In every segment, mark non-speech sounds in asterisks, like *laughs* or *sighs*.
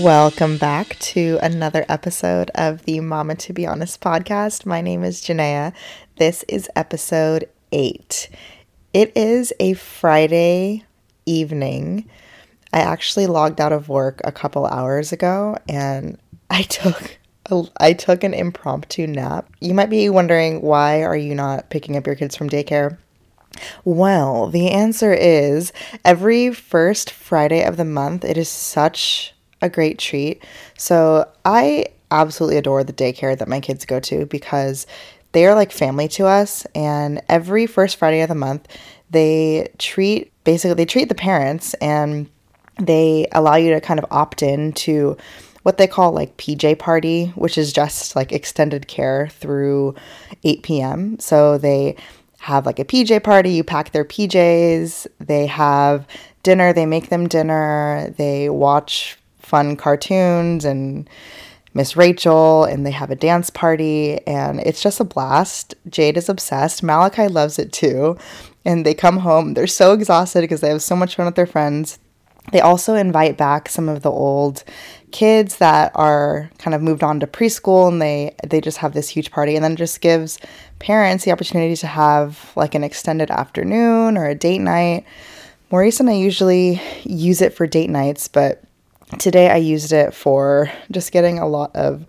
Welcome back to another episode of the Mama to Be Honest podcast. My name is Janaiah. This is episode eight. It is a Friday evening. I actually logged out of work a couple hours ago and *laughs* I took I took an impromptu nap. You might be wondering why are you not picking up your kids from daycare? Well, the answer is every first Friday of the month, it is such a great treat. So I absolutely adore the daycare that my kids go to because they are like family to us. And every first Friday of the month, they treat basically they treat the parents and they allow you to kind of opt in to what they call like PJ party, which is just like extended care through 8 p.m. So they have like a PJ party, you pack their PJs, they have dinner, they make them dinner, they watch fun cartoons and Miss Rachel, and they have a dance party, and it's just a blast. Jade is obsessed. Mala'kai loves it too. And they come home, they're so exhausted because they have so much fun with their friends. They also invite back some of the old kids that are kind of moved on to preschool and they they just have this huge party and then just gives parents the opportunity to have like an extended afternoon or a date night. Maurice and I usually use it for date nights, but today I used it for just getting a lot of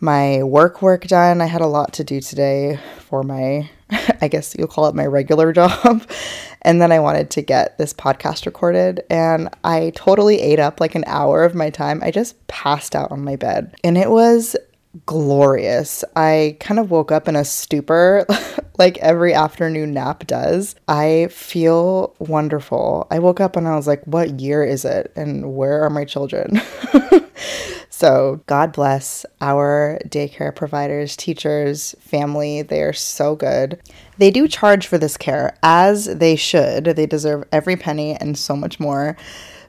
my work work done. I had a lot to do today for my *laughs* I guess you'll call it my regular *laughs* job. and then I wanted to get this podcast recorded and I totally ate up like an hour of my time. I just passed out on my bed. And it was glorious. I kind of woke up in a stupor *laughs* like every afternoon nap does. I feel wonderful. I woke up and I was like, what year is it? And where are my children? *laughs* so, God bless our daycare providers, teachers, family. They are so good. They do charge for this care, as they should. They deserve every penny and so much more.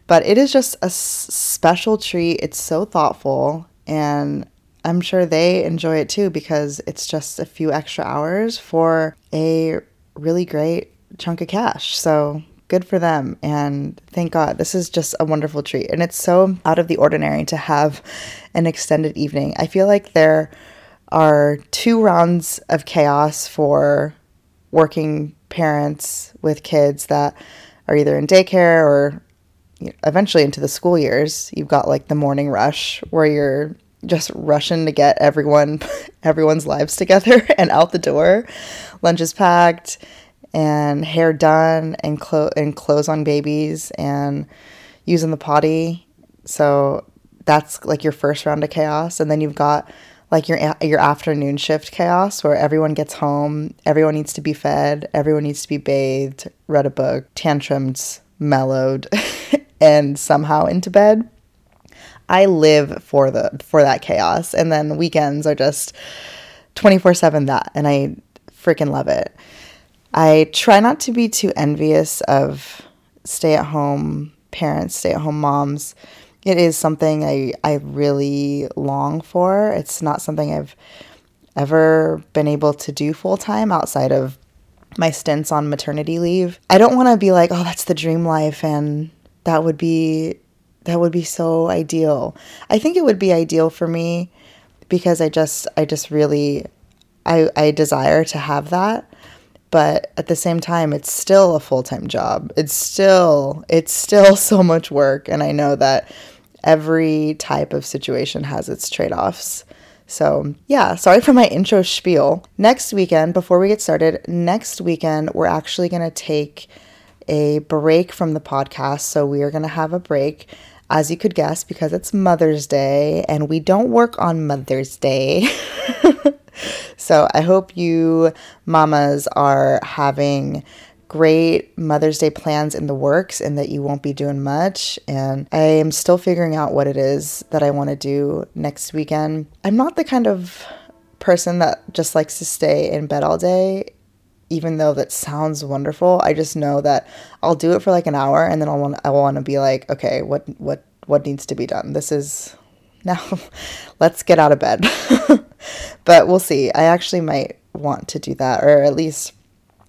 But it is just a special treat. It's so thoughtful. And I'm sure they enjoy it too because it's just a few extra hours for a really great chunk of cash. So good for them. And thank God, this is just a wonderful treat. And it's so out of the ordinary to have an extended evening. I feel like there are two rounds of chaos for working parents with kids that are either in daycare or eventually into the school years. You've got like the morning rush where you're just rushing to get everyone *laughs* everyone's lives together *laughs* and out the door. Lunch is packed and hair done and clo- and clothes on babies and using the potty. So that's like your first round of chaos and then you've got like your your afternoon shift chaos where everyone gets home, everyone needs to be fed, everyone needs to be bathed, read a book, tantrums, mellowed *laughs* and somehow into bed. I live for the for that chaos and then weekends are just 24/7 that and I freaking love it. I try not to be too envious of stay-at-home parents, stay-at-home moms. It is something I I really long for. It's not something I've ever been able to do full time outside of my stints on maternity leave. I don't want to be like, "Oh, that's the dream life and that would be that would be so ideal. I think it would be ideal for me because I just I just really I I desire to have that. But at the same time, it's still a full-time job. It's still it's still *laughs* so much work and I know that every type of situation has its trade-offs. So, yeah, sorry for my intro spiel. Next weekend, before we get started, next weekend we're actually going to take a break from the podcast. So, we are going to have a break as you could guess, because it's Mother's Day and we don't work on Mother's Day. *laughs* so I hope you mamas are having great Mother's Day plans in the works and that you won't be doing much. And I am still figuring out what it is that I want to do next weekend. I'm not the kind of person that just likes to stay in bed all day even though that sounds wonderful, I just know that I'll do it for like an hour and then I'll want I want to be like, okay, what what what needs to be done? This is *laughs* now let's get out of bed. *laughs* but we'll see. I actually might want to do that or at least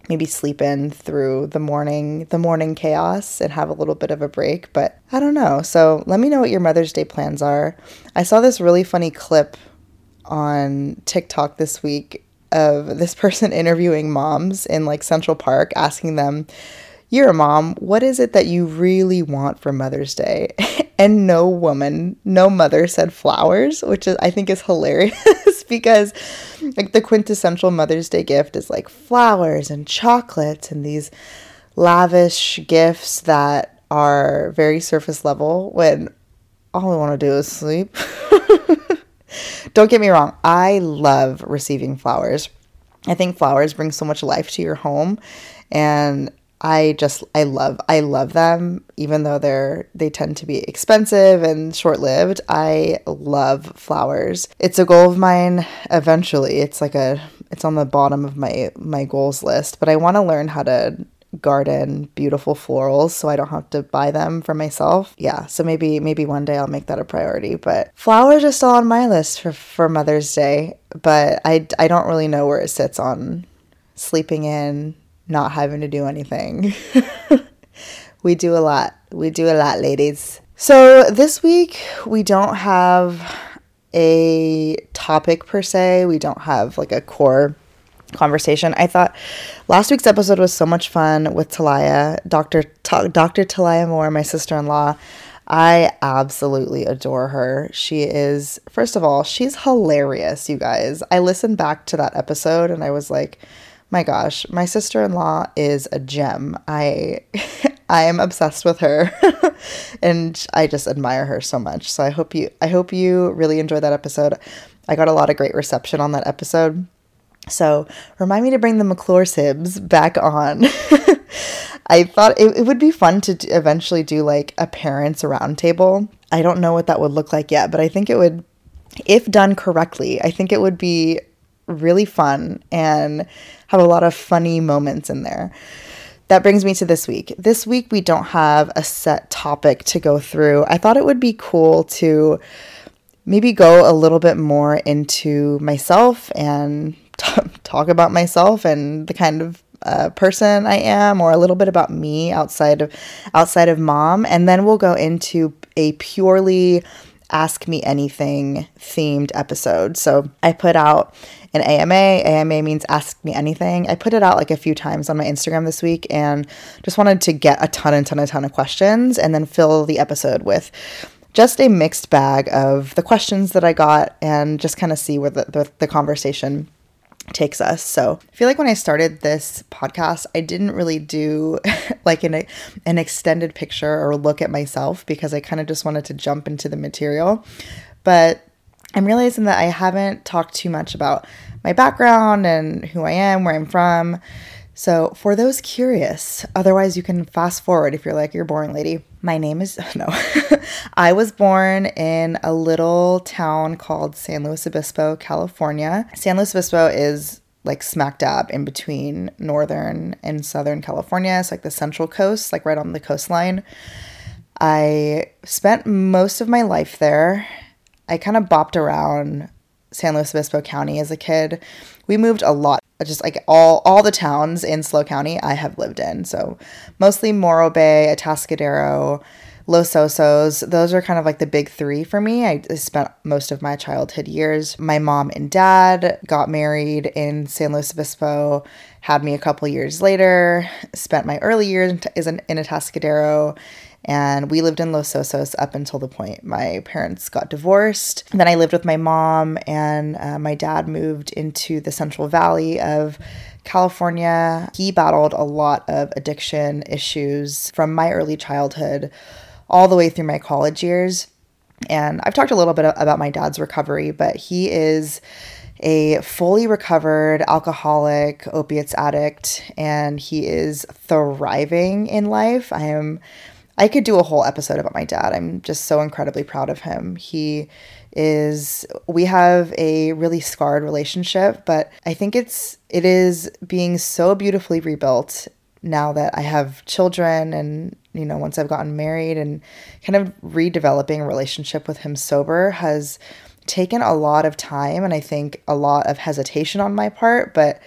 maybe sleep in through the morning the morning chaos and have a little bit of a break but i don't know so let me know what your mother's day plans are i saw this really funny clip on tiktok this week of this person interviewing moms in like central park asking them you're a mom what is it that you really want for mother's day *laughs* and no woman no mother said flowers which is i think is hilarious *laughs* because like the quintessential Mother's Day gift is like flowers and chocolates and these lavish gifts that are very surface level when all I want to do is sleep. *laughs* Don't get me wrong, I love receiving flowers. I think flowers bring so much life to your home and I just I love I love them even though they're they tend to be expensive and short-lived. I love flowers. It's a goal of mine eventually. It's like a it's on the bottom of my my goals list, but I want to learn how to garden beautiful florals so I don't have to buy them for myself. Yeah, so maybe maybe one day I'll make that a priority, but flowers are still on my list for for Mother's Day, but I I don't really know where it sits on sleeping in not having to do anything. *laughs* we do a lot. We do a lot, ladies. So this week, we don't have a topic per se, we don't have like a core conversation. I thought last week's episode was so much fun with Talia, Dr. T- Dr. Talia Moore, my sister-in-law. I absolutely adore her. She is, first of all, she's hilarious, you guys. I listened back to that episode and I was like, my gosh, my sister-in-law is a gem. I *laughs* I am obsessed with her *laughs* and I just admire her so much. So I hope you I hope you really enjoyed that episode. I got a lot of great reception on that episode. So remind me to bring the McClure Sibs back on. *laughs* I thought it, it would be fun to eventually do like a parents roundtable. I don't know what that would look like yet, but I think it would, if done correctly, I think it would be really fun and have a lot of funny moments in there. That brings me to this week. This week, we don't have a set topic to go through. I thought it would be cool to maybe go a little bit more into myself and t- *laughs* talk about myself and the kind of uh, person I am, or a little bit about me outside of outside of mom, and then we'll go into a purely ask me anything themed episode. So I put out an AMA. AMA means ask me anything. I put it out like a few times on my Instagram this week and just wanted to get a ton and ton and ton of questions and then fill the episode with just a mixed bag of the questions that I got and just kind of see where the, the, the conversation takes us. So I feel like when I started this podcast, I didn't really do *laughs* like an, an extended picture or look at myself because I kind of just wanted to jump into the material. But I'm realizing that I haven't talked too much about my background and who I am, where I'm from. So, for those curious, otherwise, you can fast forward if you're like, you're boring, lady. My name is, *laughs* no. *laughs* I was born in a little town called San Luis Obispo, California. San Luis Obispo is like smack dab in between northern and southern California. It's like the central coast, like right on the coastline. I spent most of my life there I kind of bopped around San Luis Obispo County as a kid. We moved a lot, just like all all the towns in SLO County I have lived in. So mostly Morro Bay, Atascadero, Los Osos. Those are kind of like the big three for me. I spent most of my childhood years. My mom and dad got married in San Luis Obispo, had me a couple years later, spent my early years in, in Atascadero, and we lived in Los Osos up until the point my parents got divorced. then I lived with my mom, and uh, my dad moved into the Central Valley of California. He battled a lot of addiction issues from my early childhood all the way through my college years. And I've talked a little bit about my dad's recovery, but he is a fully recovered alcoholic, opiates addict, and he is thriving in life. I am I could do a whole episode about my dad. I'm just so incredibly proud of him. He is we have a really scarred relationship, but I think it's it is being so beautifully rebuilt now that I have children and you know once I've gotten married and kind of redeveloping a relationship with him sober has taken a lot of time and I think a lot of hesitation on my part, but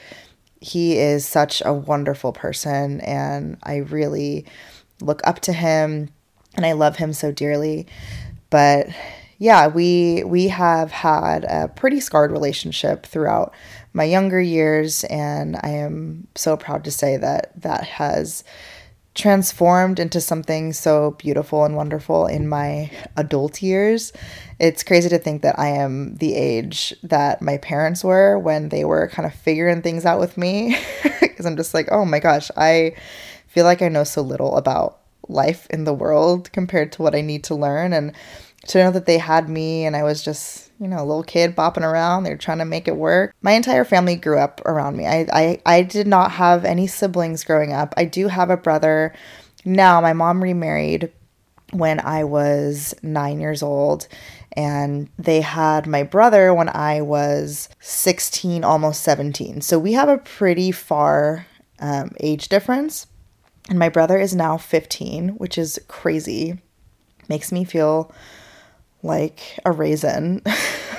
he is such a wonderful person, and I really look up to him and I love him so dearly. But yeah, we we have had a pretty scarred relationship throughout my younger years, and I am so proud to say that that has transformed into something so beautiful and wonderful in my adult years. It's crazy to think that I am the age that my parents were when they were kind of figuring things out with me. *laughs* Because I'm just like, oh my gosh, I feel like I know so little about life in the world compared to what I need to learn. And to know that they had me and I was just, you know, a little kid bopping around. They're trying to make it work. My entire family grew up around me. I, I, I did not have any siblings growing up. I do have a brother now. My mom remarried when I was nine years old. And they had my brother when I was 16, almost 17. So we have a pretty far um, age difference. And my brother is now 15, which is crazy. Makes me feel like a raisin.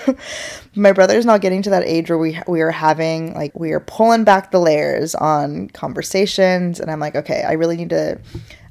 *laughs* my brother's now getting to that age where we we are having like we are pulling back the layers on conversations and I'm like, okay, I really need to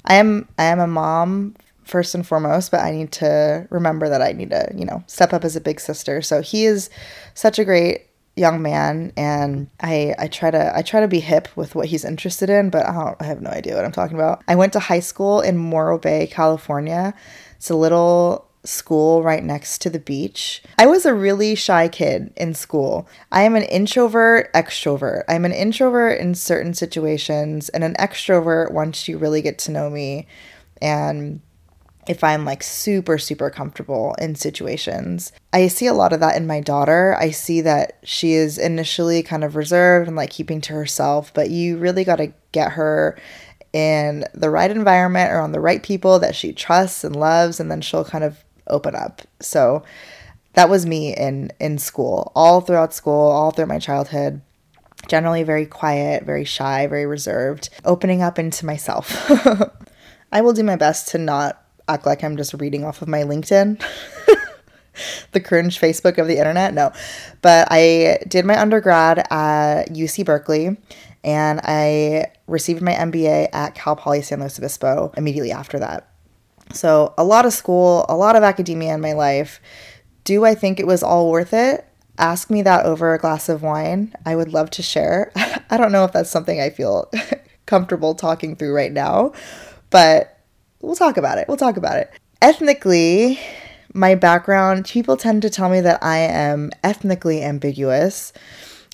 I am I am a mom first and foremost, but I need to remember that I need to, you know, step up as a big sister. So he is such a great young man and I I try to I try to be hip with what he's interested in, but I don't I have no idea what I'm talking about. I went to high school in Morro Bay, California. It's a little school right next to the beach. I was a really shy kid in school. I am an introvert extrovert. I'm an introvert in certain situations and an extrovert once you really get to know me and if I'm like super, super comfortable in situations. I see a lot of that in my daughter. I see that she is initially kind of reserved and like keeping to herself, but you really got to get her in the right environment or on the right people that she trusts and loves, and then she'll kind of open up. So that was me in in school, all throughout school, all through my childhood. Generally very quiet, very shy, very reserved, opening up into myself. *laughs* I will do my best to not act like I'm just reading off of my LinkedIn. *laughs* the cringe Facebook of the internet. No. But I did my undergrad at UC Berkeley and I received my MBA at Cal Poly San Luis Obispo immediately after that. So, a lot of school, a lot of academia in my life. Do I think it was all worth it? Ask me that over a glass of wine. I would love to share. *laughs* I don't know if that's something I feel *laughs* comfortable talking through right now, but we'll talk about it. We'll talk about it. Ethnically, my background, people tend to tell me that I am ethnically ambiguous.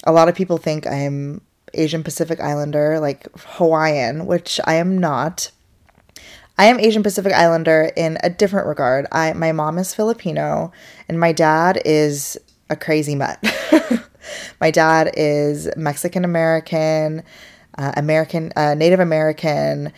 A lot of people think I'm Asian Pacific Islander, like Hawaiian, which I am not. I am Asian Pacific Islander in a different regard. I my mom is Filipino and my dad is a crazy mutt. *laughs* my dad is Mexican American, uh, American, uh, Native American,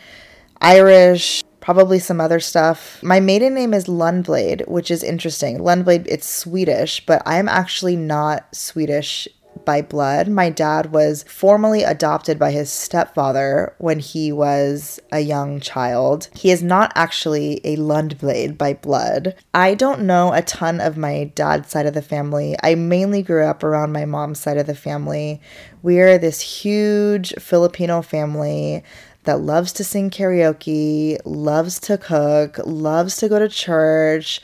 Irish, probably some other stuff. My maiden name is Lundblade, which is interesting. Lundblade, it's Swedish, but I'm actually not Swedish by blood. My dad was formally adopted by his stepfather when he was a young child. He is not actually a Lundblade by blood. I don't know a ton of my dad's side of the family. I mainly grew up around my mom's side of the family. We are this huge Filipino family that loves to sing karaoke, loves to cook, loves to go to church,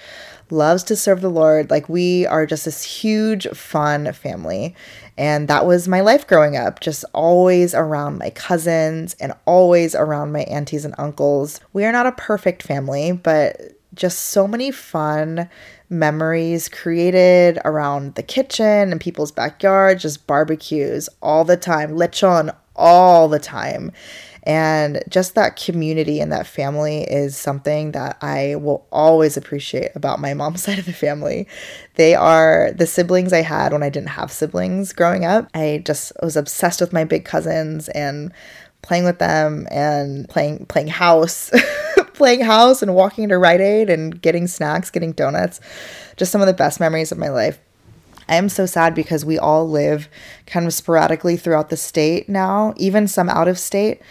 loves to serve the Lord. Like, we are just this huge, fun family. And that was my life growing up, just always around my cousins and always around my aunties and uncles. We are not a perfect family, but just so many fun memories created around the kitchen and people's backyard, just barbecues all the time, lechon all the time. And just that community and that family is something that I will always appreciate about my mom's *laughs* side of the family. They are the siblings I had when I didn't have siblings growing up. I just was obsessed with my big cousins and playing with them and playing playing house. *laughs* playing house and walking to Rite Aid and getting snacks, getting donuts. Just some of the best memories of my life. I am so sad because we all live kind of sporadically throughout the state now, even some out of state.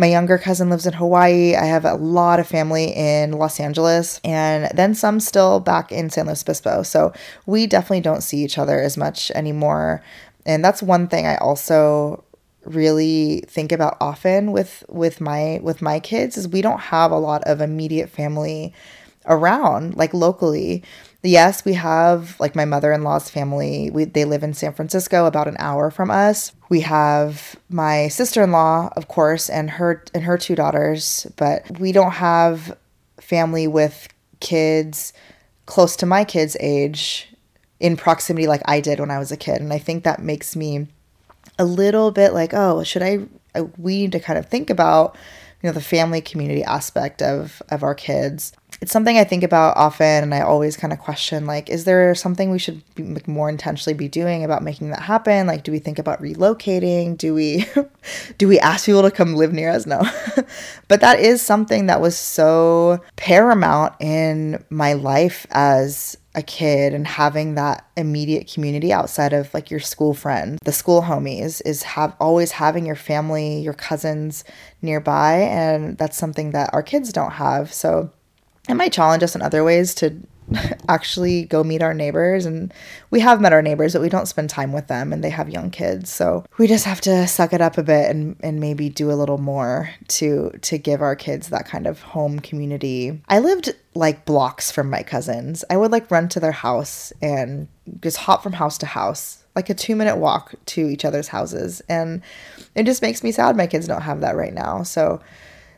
My younger cousin lives in Hawaii. I have a lot of family in Los Angeles and then some still back in San Luis Obispo. So we definitely don't see each other as much anymore. And that's one thing I also really think about often with with my with my kids is we don't have a lot of immediate family around like locally yes we have like my mother-in-law's family. We, they live in san francisco about an hour from us. We have my sister-in-law of course and her and her two daughters but we don't have family with kids close to my kids age in proximity like i did when i was a kid. And i think that makes me a little bit like oh should i we need to kind of think about you know the family community aspect of of our kids it's something I think about often, and I always kind of question like, is there something we should be more intentionally be doing about making that happen? Like, do we think about relocating? Do we *laughs* do we ask people to come live near us? No, *laughs* but that is something that was so paramount in my life as a kid and having that immediate community outside of like your school friends the school homies is have always having your family your cousins nearby and that's something that our kids don't have so it might challenge us in other ways to *laughs* actually go meet our neighbors and we have met our neighbors but we don't spend time with them and they have young kids so we just have to suck it up a bit and, and maybe do a little more to to give our kids that kind of home community. I lived like blocks from my cousins. I would like run to their house and just hop from house to house like a two minute walk to each other's houses and it just makes me sad my kids don't have that right now. So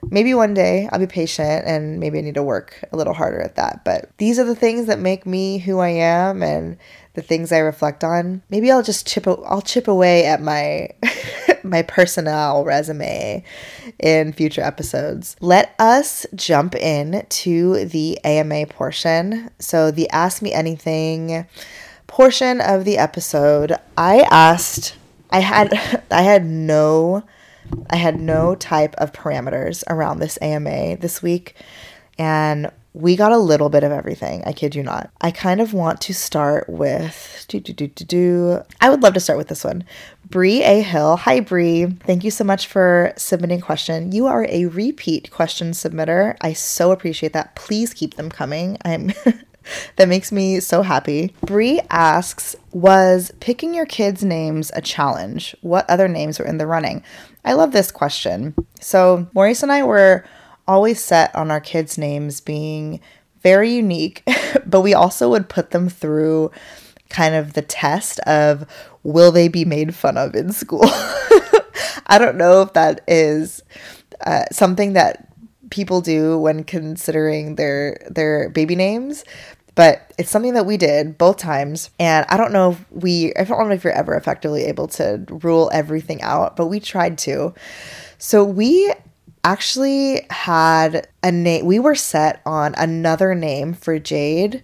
maybe one day I'll be patient and maybe I need to work a little harder at that. But these are the things that make me who I am and the things I reflect on. Maybe I'll just chip I'll chip away at my *laughs* my personnel resume in future episodes. Let us jump in to the AMA portion. So the ask me anything portion of the episode, I asked I had *laughs* I had no I had no type of parameters around this AMA this week, and we got a little bit of everything. I kid you not. I kind of want to start with do do do do do. I would love to start with this one. Bree A Hill. Hi Bree. Thank you so much for submitting question. You are a repeat question submitter. I so appreciate that. Please keep them coming. I'm *laughs* *laughs* that makes me so happy. Bree asks, was picking your kids' names a challenge? What other names were in the running? I love this question. So, Maurice and I were always set on our kids' names being very unique, *laughs* but we also would put them through kind of the test of will they be made fun of in school? *laughs* I don't know if that is uh, something that people do when considering their their baby names but it's something that we did both times and i don't know if we i don't know if you're ever effectively able to rule everything out but we tried to. So we actually had a name we were set on another name for jade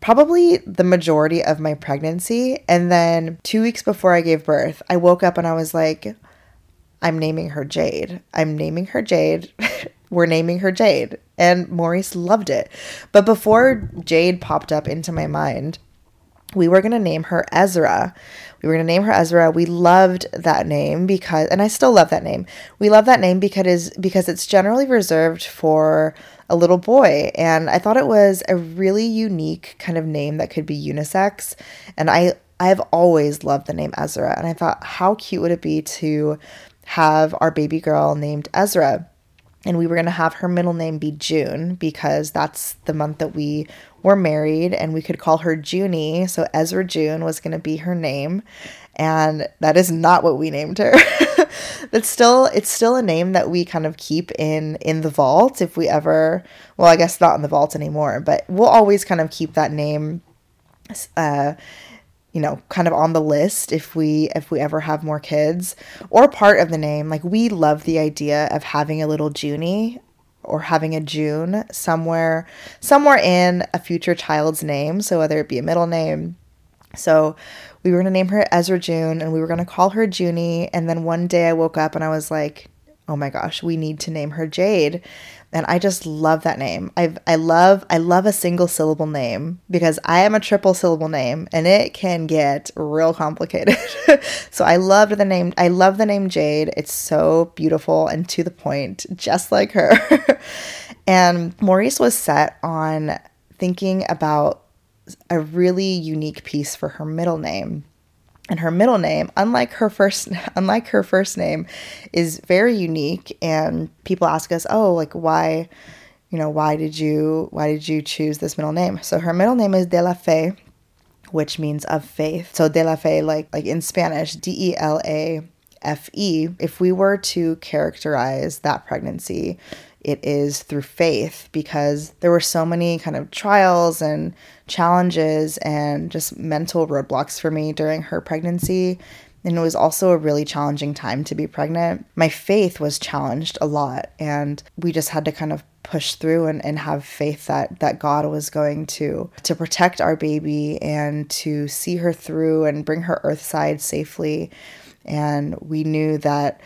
probably the majority of my pregnancy and then 2 weeks before I gave birth I woke up and I was like I'm naming her Jade. I'm naming her Jade *laughs* we're naming her Jade. And Maurice loved it. But before Jade popped up into my mind, we were going to name her Ezra. We were going to name her Ezra. We loved that name because and I still love that name. We love that name because because it's generally reserved for a little boy and I thought it was a really unique kind of name that could be unisex and I I've always loved the name Ezra and I thought how cute would it be to have our baby girl named Ezra and we were going to have her middle name be June because that's the month that we were married and we could call her Junie. So Ezra June was going to be her name and that is not what we named her. *laughs* That's still it's still a name that we kind of keep in in the vault if we ever well, I guess not in the vault anymore, but we'll always kind of keep that name uh you know kind of on the list if we if we ever have more kids or part of the name. Like we love the idea of having a little junie or having a june somewhere somewhere in a future child's name. So whether it be a middle name. So we were going to name her ezra june and we were going to call her junie. And then one day i woke up and i was like oh my gosh we need to name her jade and I just love that name. I I love I love a single syllable name because I am a triple syllable name and it can get real complicated. *laughs* so I loved the name. I love the name Jade. It's so beautiful and to the point, just like her. *laughs* and Maurice was set on thinking about a really unique piece for her middle name. And her middle name, unlike her first *laughs* unlike her first name, is very unique and people ask us, "Oh, like why you know, why did you why did you choose this middle name?" So her middle name is De La Fe, which means of faith. So De La Fe like like in Spanish, D E L A F E. If we were to characterize that pregnancy, it is through faith because there were so many kind of trials and challenges and just mental roadblocks for me during her pregnancy. And it was also a really challenging time to be pregnant. My faith was challenged a lot, and we just had to kind of push through and, and have faith that that God was going to to protect our baby and to see her through and bring her earthside safely. And we knew that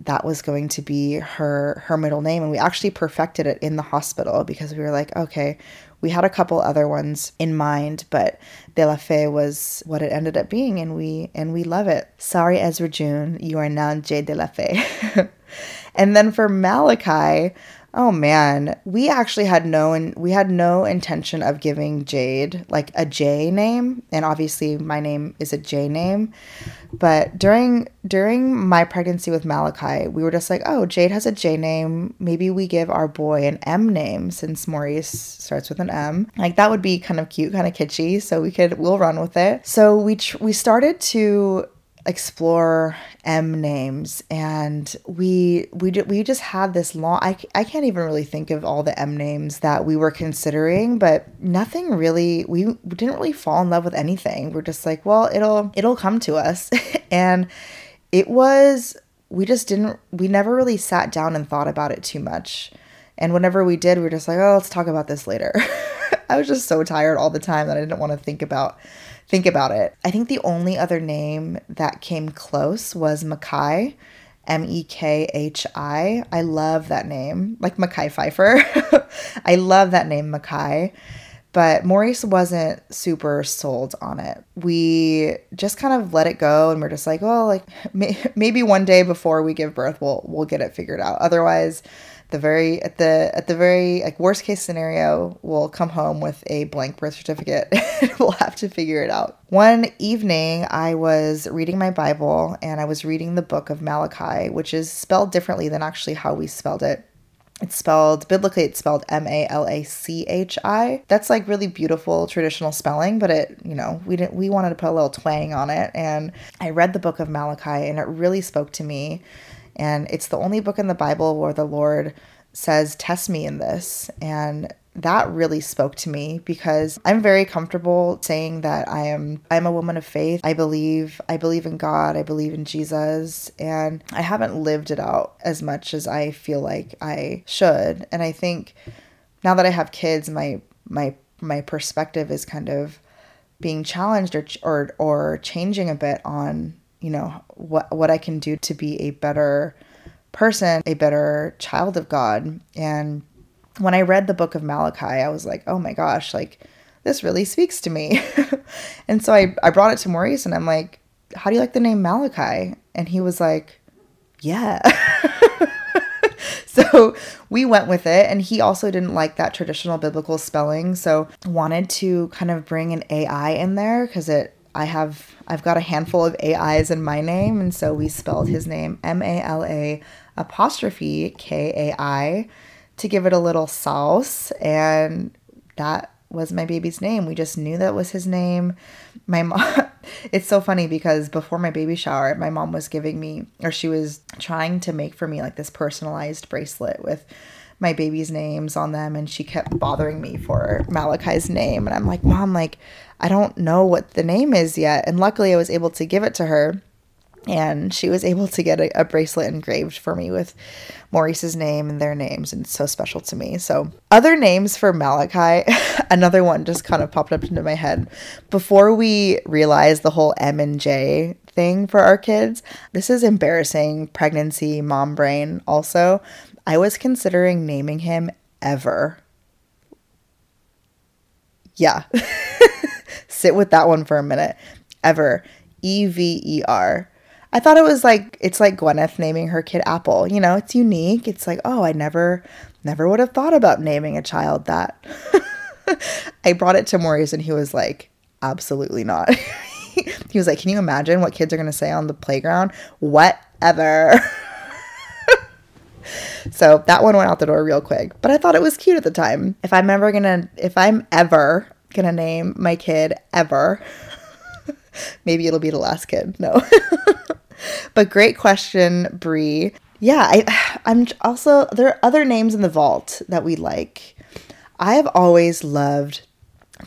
that was going to be her her middle name. And we actually perfected it in the hospital because we were like okay we had a couple other ones in mind but de la fe was what it ended up being and we and we love it. Sorry ezra june you are now j de la fe. *laughs* And then for malachi Oh man, we actually had no and we had no intention of giving Jade like a J name, and obviously my name is a J name. But during during my pregnancy with Mala'kai, we were just like, oh, Jade has a J name. Maybe we give our boy an M name since Maurice starts with an M. Like that would be kind of cute, kind of kitschy. So we could we'll run with it. So we tr- we started to explore M names and we we we just had this long I, I can't even really think of all the M names that we were considering but nothing really we didn't really fall in love with anything. We're just like well it'll it'll come to us. *laughs* And it was we just didn't we never really sat down and thought about it too much. And whenever we did we were just like oh let's talk about this later. *laughs* I was just so tired all the time that I didn't want to think about think about it. I think the only other name that came close was Mekhi. M E K H I. I love that name, like Mekhi Phifer. *laughs* I love that name, Mekhi. But Maurice wasn't super sold on it. We just kind of let it go, and we're just like, well, like *laughs* may- maybe one day before we give birth, we'll we'll get it figured out. Otherwise, the very at the at the very like worst case scenario we'll come home with a blank birth certificate. *laughs* We'll have to figure it out. One evening i was reading my bible and i was reading the book of malachi which is spelled differently than actually how we spelled it. It's spelled biblically it's spelled m-a-l-a-c-h-i that's like really beautiful traditional spelling but it you know we didn't we wanted to put a little twang on it. And i read the book of malachi and it really spoke to me and it's the only book in the Bible where the Lord says, Test me in this. And that really spoke to me because I'm very comfortable saying that I am I'm a woman of faith. I believe I believe in God, I believe in Jesus, and I haven't lived it out as much as I feel like I should. And I think now that I have kids, my my my perspective is kind of being challenged or or or changing a bit on you know what what I can do to be a better person, a better child of God. And when I read the book of Malachi, I was like, "Oh my gosh, like this really speaks to me." *laughs* and so I I brought it to Maurice and I'm like, "How do you like the name Malachi?" And he was like, "Yeah." *laughs* so we went with it and he also didn't like that traditional biblical spelling so wanted to kind of bring an ai in there because it I have I've got a handful of AIs in my name, and so we spelled his name M A L A apostrophe K A I to give it a little sauce, and that was my baby's name. We just knew that was his name. My mom, *laughs* it's so funny because before my baby shower, my mom was giving me, or she was trying to make for me like this personalized bracelet with my baby's names on them, and she kept bothering me for Mala'kai's name. And I'm like, Mom, like, I don't know what the name is yet. And luckily, I was able to give it to her. And she was able to get a, a, bracelet engraved for me with Maurice's name and their names, and it's so special to me. So, other names for Mala'kai, *laughs* another one just kind of popped up into my head. Before we realized the whole M and J thing for our kids, this is embarrassing pregnancy mom brain also. I was considering naming him Ever. Yeah. *laughs* sit with that one for a minute. Ever. E V E R. I thought it was like it's like Gwyneth naming her kid Apple. You know, it's unique. It's like, oh, I never never would have thought about naming a child that. *laughs* I brought it to Maurice and he was like, absolutely not. *laughs* he was like, Can you imagine what kids are going to say on the playground? Whatever. *laughs* so that one went out the door real quick, but I thought it was cute at the time. If I'm ever to, if I'm ever to name my kid ever, *laughs* maybe it'll be the last kid. No. *laughs* but great question, Bree. Yeah, I, *sighs* I'm also, there are other names in the vault that we like. I have always loved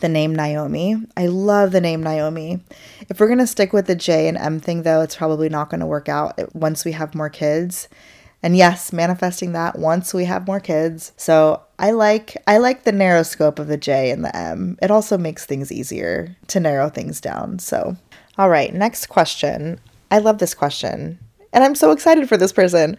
the name Naomi. I love the name Naomi. If we're going to stick with the J and M thing, though, it's probably not going to work out eh, once we have more kids. And yes, manifesting that once we have more kids. So I like I like the narrow scope of the J and the M. It also makes things easier to narrow things down. So, all right, next question. I love this question. And I'm so excited for this person.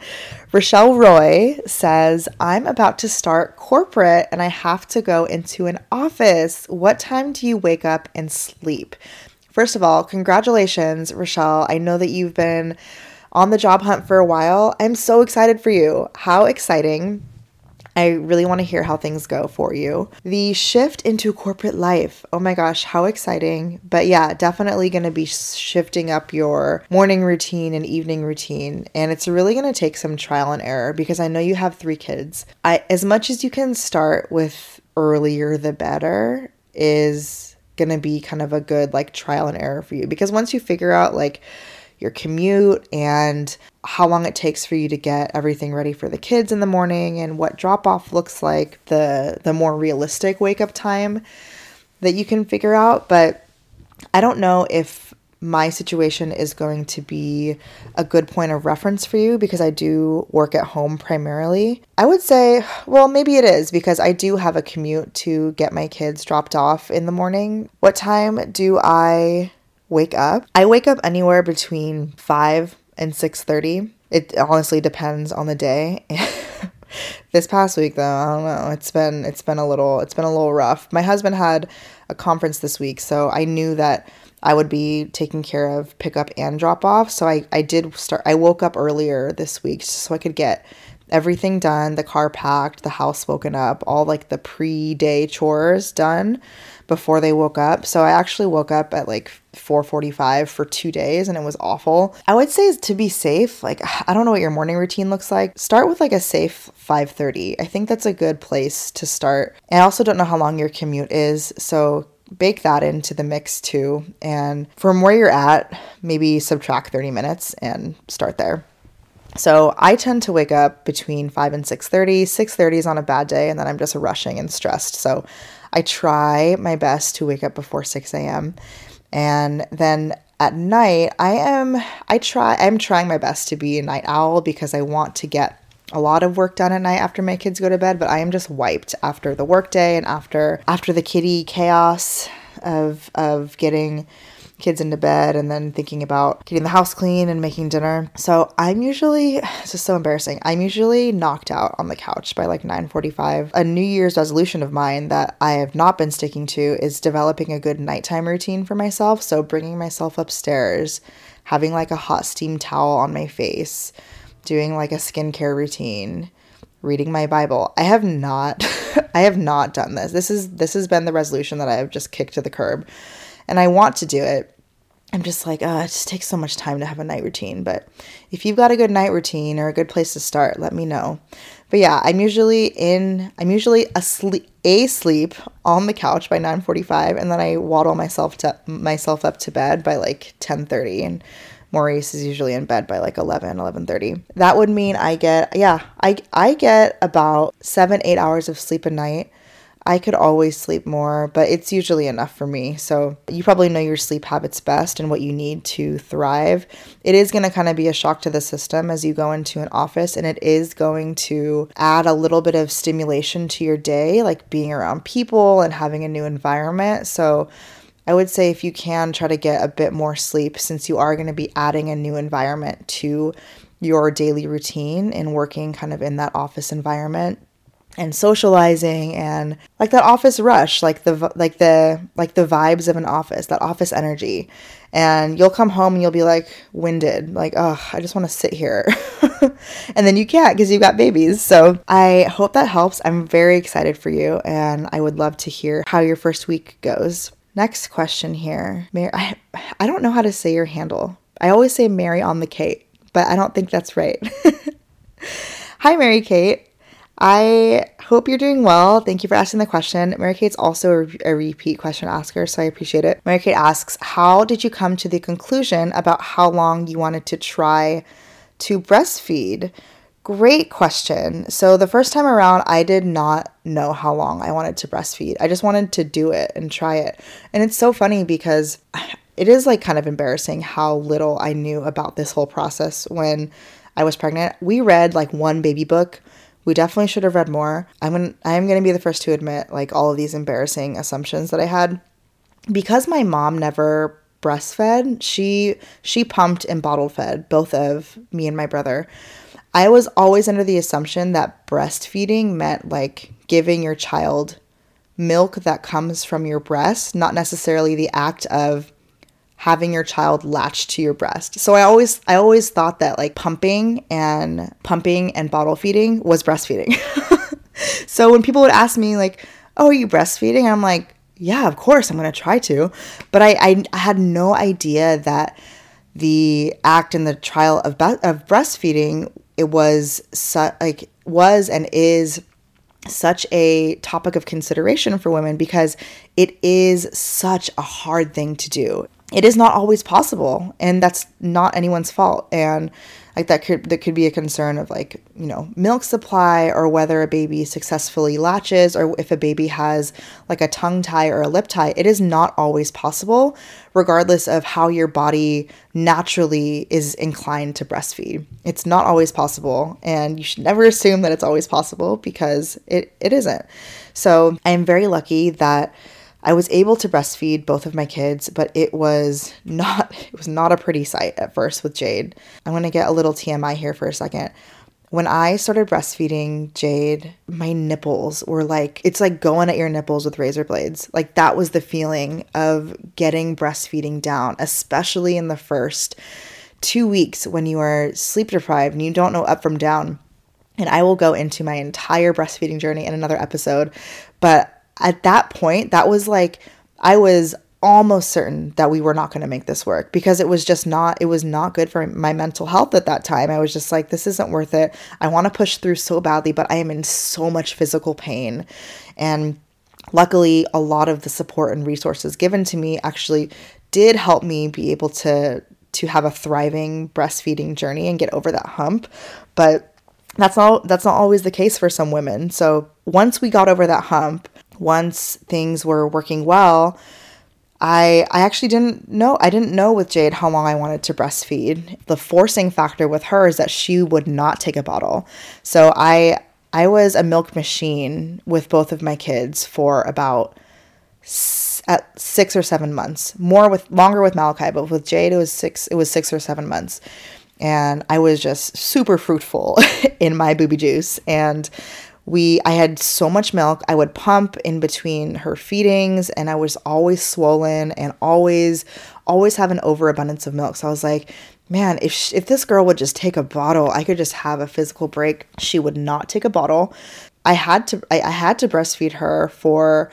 Rochelle Roy says, I'm about to start corporate and I have to go into an office. What time do you wake up and sleep? First of all, congratulations, Rochelle. I know that you've been on the job hunt for a while. I'm so excited for you. How exciting I really want to hear how things go for you. The shift into corporate life. Oh my gosh, how exciting. But yeah, definitely going to be shifting up your morning routine and evening routine. And it's really going to take some trial and error because I know you have three kids. I as much as you can start with earlier the better is going to be kind of a good like trial and error for you because once you figure out like your commute and how long it takes for you to get everything ready for the kids in the morning and what drop off looks like, the the more realistic wake up time that you can figure out, but I don't know if my situation is going to be a good point of reference for you because I do work at home primarily. I would say, well, maybe it is because I do have a commute to get my kids dropped off in the morning. What time do I wake up. I wake up anywhere between 5 and 6:30. It honestly depends on the day. *laughs* this past week though, I don't know. It's been it's been a little it's been a little rough. My husband had a conference this week, so I knew that I would be taking care of pickup and drop off. So I, I did start I woke up earlier this week so I could get everything done, the car packed, the house woken up, all like the pre-day chores done before they woke up. So I actually woke up at like 4:45 for 2 days and it was awful. I would say to be safe, like *sighs* I don't know what your morning routine looks like. Start with like a safe 5:30. I think that's a good place to start. I also don't know how long your commute is, so bake that into the mix too. And from where you're at, maybe subtract 30 minutes and start there. So I tend to wake up between 5 and 6:30. 6:30 is on a bad day and then I'm just rushing and stressed. So I try my best to wake up before 6 a.m. And then at night, I am, I try, I'm trying my best to be a night owl because I want to get a lot of work done at night after my kids go to bed, but I am just wiped after the workday and after after the kitty chaos of of getting kids into bed and then thinking about getting the house clean and making dinner. So I'm usually *sighs* this is so embarrassing. I'm usually knocked out on the couch by like 9:45. A New Year's resolution of mine that I have not been sticking to is developing a good nighttime routine for myself. So bringing myself upstairs, having like a hot steam towel on my face, doing like a skincare routine, reading my Bible. I have not *laughs* I have not done this. This is this has been the resolution that I have just kicked to the curb and I want to do it. I'm just like, oh, it just takes so much time to have a night routine. But if you've got a good night routine or a good place to start, let me know. But yeah, I'm usually in, I'm usually asleep, asleep on the couch by 9:45, and then I waddle myself to myself up to bed by like 10:30, and Maurice is usually in bed by like 11, 11:30. That would mean I get, yeah, I I get about seven, eight hours of sleep a night I could always sleep more, but it's usually enough for me. So, you probably know your sleep habits best and what you need to thrive. It is going to kind of be a shock to the system as you go into an office, and it is going to add a little bit of stimulation to your day, like being around people and having a new environment. So, I would say if you can try to get a bit more sleep since you are going to be adding a new environment to your daily routine and working kind of in that office environment and socializing and like that office rush like the like the like the vibes of an office that office energy and you'll come home and you'll be like winded like oh i just want to sit here *laughs* and then you can't because you've got babies so i hope that helps i'm very excited for you and i would love to hear how your first week goes Next question here. Mary, I, I don't know how to say your handle. I always say Mary on the Kate, but I don't think that's right. *laughs* Hi, Mary Kate. I hope you're doing well. Thank you for asking the question. Mary Kate's also a, a, repeat question asker, so I appreciate it. Mary Kate asks, How did you come to the conclusion about how long you wanted to try to breastfeed? Great question. So, the first time around, I did not know how long I wanted to breastfeed. I just wanted to do it and try it. And it's so funny because it is like kind of embarrassing how little I knew about this whole process when I was pregnant. We read like one baby book. We definitely should have read more. I'm gonna, I'm going to be the first to admit like all of these embarrassing assumptions that I had because my mom never breastfed. She she pumped and bottle fed both of me and my brother. I was always under the assumption that breastfeeding meant like giving your child milk that comes from your breast, not necessarily the act of having your child latch to your breast. So I always I always thought that like pumping and pumping and bottle feeding was breastfeeding. *laughs* so when people would ask me like, "Oh, are you breastfeeding?" I'm like, "Yeah, of course, I'm going to try to." But I, I I had no idea that the act and the trial of of breastfeeding it was su- like was and is such a topic of consideration for women because it is such a hard thing to do. It is not always possible, and that's not anyone's fault. And like that could that could be a concern of like you know milk supply or whether a baby successfully latches or if a baby has like a tongue tie or a lip tie. It is not always possible regardless of how your body naturally is inclined to breastfeed. It's not always possible and you should never assume that it's always possible because it, it isn't. So i am very lucky that I was able to breastfeed both of my kids, but it was not *laughs* it was not a pretty sight at first with Jade. I'm going to get a little TMI here for a second. When I started breastfeeding Jade, my nipples were like it's like going at your nipples with razor blades. Like that was the feeling of getting breastfeeding down, especially in the first 2 weeks when you are sleep deprived and you don't know up from down. And I will go into my entire breastfeeding journey in another episode, but at that point, that was like, I was almost certain that we were not going to make this work because it was just not it was not good for my mental health at that time. I was just like this isn't worth it. I want to push through so badly, but I am in so much physical pain. And luckily, a lot of the support and resources given to me actually did help me be able to to have a thriving breastfeeding journey and get over that hump. But that's not that's not always the case for some women. So once we got over that hump, once things were working well, I I actually didn't know I didn't know with Jade how long I wanted to breastfeed. The forcing factor with her is that she would not take a bottle. So I I was a milk machine with both of my kids for about at 6 or 7 months. More with longer with Mala'kai, but with Jade it was 6 it was 6 or 7 months. And I was just super fruitful *laughs* in my booby juice and we i had so much milk. I would pump in between her feedings and i was always swollen and always always have an overabundance of milk. So i was like man if she, if this girl would just take a bottle i could just have a physical break. She would not take a bottle. I had to I, I had to breastfeed her for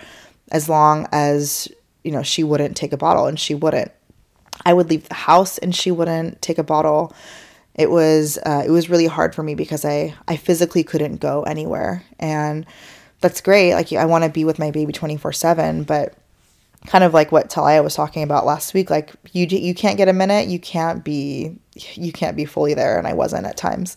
as long as you know she wouldn't take a bottle and she wouldn't. I would leave the house and she wouldn't take a bottle it was uh, it was really hard for me because I I physically couldn't go anywhere, and that's great. Like I want to be with my baby twenty four seven, but kind of like what Talia was talking about last week. Like you you can't get a minute, you can't be you can't be fully there, and I wasn't at times.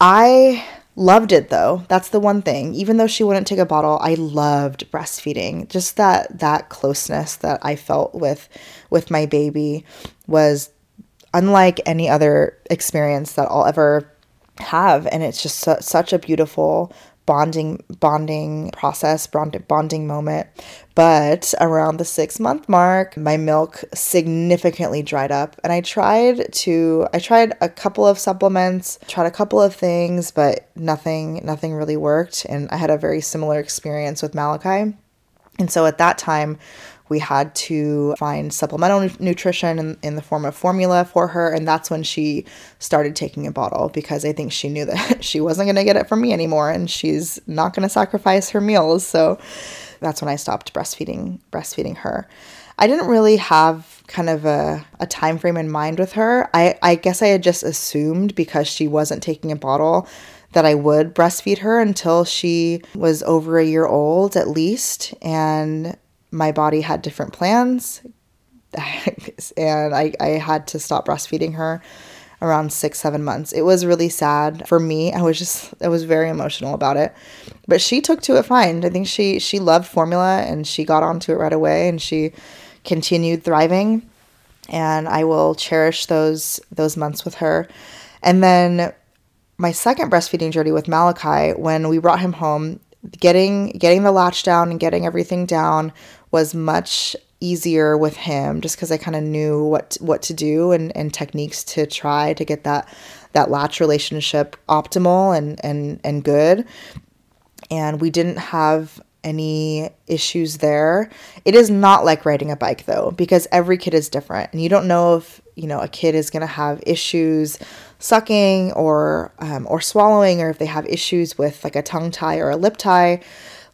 I loved it though. That's the one thing. Even though she wouldn't take a bottle, I loved breastfeeding. Just that that closeness that I felt with with my baby was unlike any other experience that I'll ever have. And it's just su- such a beautiful bonding bonding process bond- bonding moment. But around the 6 month mark my milk significantly dried up. And I tried to I tried a couple of supplements tried a couple of things but nothing nothing really worked. And I had a very similar experience with Mala'kai. And so at that time we had to find supplemental nutrition in, in the form of formula for her. And that's when she started taking a bottle because I think she knew that *laughs* she wasn't going to get it from me anymore and she's not going to sacrifice her meals. So, that's when I stopped breastfeeding breastfeeding her. I didn't really have kind of a, a time frame in mind with her. I, I guess I had just assumed because she wasn't taking a bottle that I would breastfeed her until she was over a year old at least. And my body had different plans. *laughs* and I, I had to stop breastfeeding her around six, seven months. It was really sad for me. I was just, I was very emotional about it. But she took to it fine. I think she, she loved formula and she got onto it right away and she continued thriving. And I will cherish those, those months with her. And then my second breastfeeding journey with Mala'kai, when we brought him home, getting getting the latch down and getting everything down was much easier with him just because I kind of knew what what to do and, and techniques to try to get that that latch relationship optimal and and and good. And we didn't have any issues there. It is not like riding a bike though, because every kid is different and you don't know if, you know, a kid is going to have issues sucking or um, or swallowing or if they have issues with like a tongue tie or a lip tie.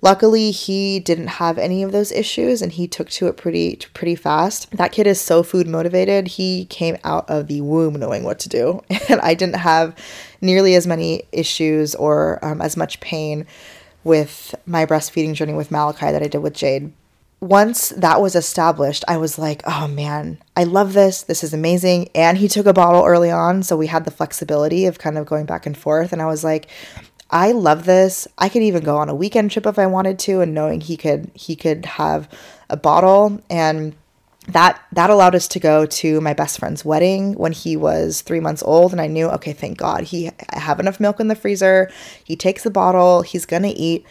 Luckily, he didn't have any of those issues and he took to it pretty pretty fast. That kid is so food motivated. He came out of the womb knowing what to do. *laughs* And I didn't have nearly as many issues or um, as much pain with my breastfeeding journey with Mala'kai that I did with Jade. Once that was established, I was like, oh man, I love this. This is amazing. And he took a bottle early on. So we had the flexibility of kind of going back and forth. And I was like, I love this. I could even go on a weekend trip if I wanted to and knowing he could he could have a bottle. And that that allowed us to go to my best friend's wedding when he was 3 months old. And I knew okay thank god he I have enough milk in the freezer. He takes the bottle, he's going to eat.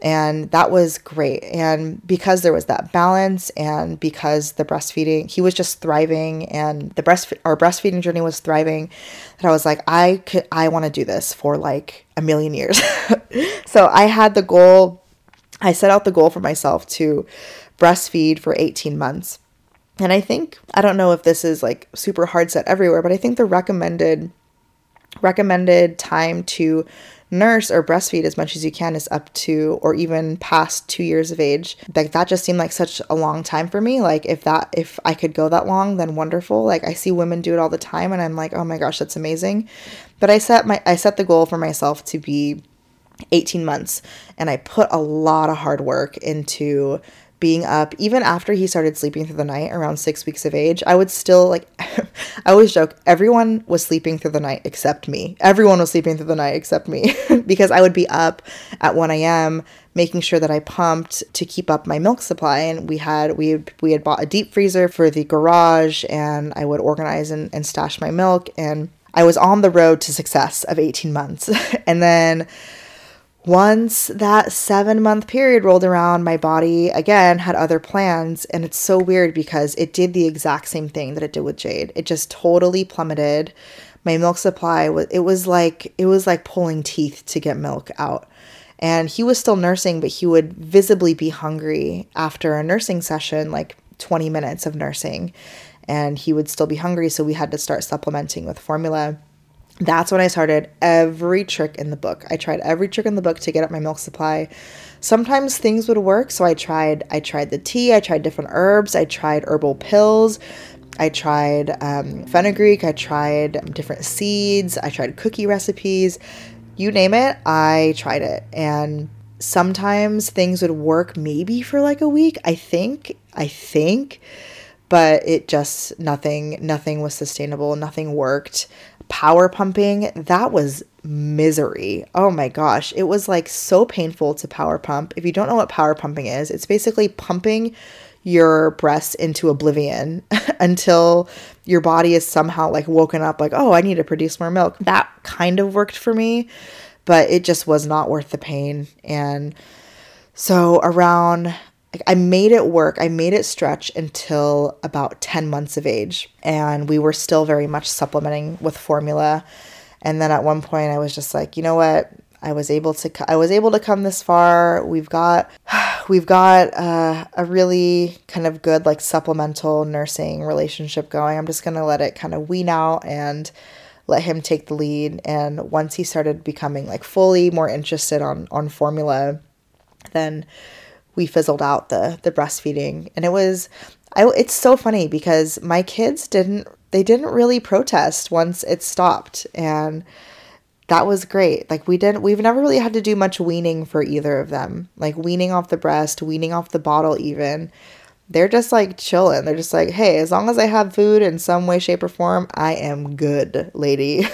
And that was great. And because there was that balance and because the breastfeeding he was just thriving and the breast our breastfeeding journey was thriving that i was like i could i want to do this for like a million years. *laughs* So i had the goal i set out the goal for myself to breastfeed for 18 months. And i think i don't know if this is like super hard set everywhere but i think the recommended recommended time to nurse or breastfeed as much as you can is up to or even past two years of age. Like that just seemed like such a long time for me. Like if that if i could go that long then wonderful. Like i see women do it all the time and i'm like oh my gosh that's amazing. But i set my i set the goal for myself to be 18 months and i put a lot of hard work into being up even after he started sleeping through the night around six weeks of age i would still like *laughs* i always joke everyone was sleeping through the night except me. Everyone was sleeping through the night except me. *laughs* Because i would be up at 1 a.m making sure that i pumped to keep up my milk supply. And we had we had, we had bought a deep freezer for the garage and i would organize and, and stash my milk. And i was on the road to success of 18 months. *laughs* And then once that seven month period rolled around, my body again had other plans. And it's so weird because it did the exact same thing that it did with Jade. It just totally plummeted. My milk supply was, it was like, it was like pulling teeth to get milk out. And he was still nursing, but he would visibly be hungry after a nursing session, like 20 minutes of nursing. And he would still be hungry. So we had to start supplementing with formula that's when I started every trick in the book. I tried every trick in the book to get up my milk supply. Sometimes things would work, so I tried I tried the tea, I tried different herbs, I tried herbal pills, I tried um, fenugreek, I tried different seeds, I tried cookie recipes. You name it, I tried it. And sometimes things would work maybe for like a week, I think. I think but it just nothing nothing was sustainable nothing worked power pumping, that was misery. Oh my gosh. It was like so painful to power pump. If you don't know what power pumping is, it's basically pumping your breasts into oblivion *laughs* until your body is somehow like woken up, like, oh, I need to produce more milk. That kind of worked for me, but it just was not worth the pain. And so around I made it work. I made it stretch until about 10 months of age. And we were still very much supplementing with formula. And then at one point I was just like, you know what? I was able to I was able to come this far. We've got *sighs* we've got uh, a really kind of good like supplemental nursing relationship going. I'm just going to let it kind of wean out and let him take the lead and once he started becoming like fully more interested on on formula then we fizzled out the the breastfeeding and it was I, it's so funny because my kids didn't they didn't really protest once it stopped and that was great. Like we didn't we've never really had to do much weaning for either of them. Like weaning off the breast, weaning off the bottle even. They're just like chilling. They're just like, "Hey, as long as I have food in some way shape or form, I am good, lady."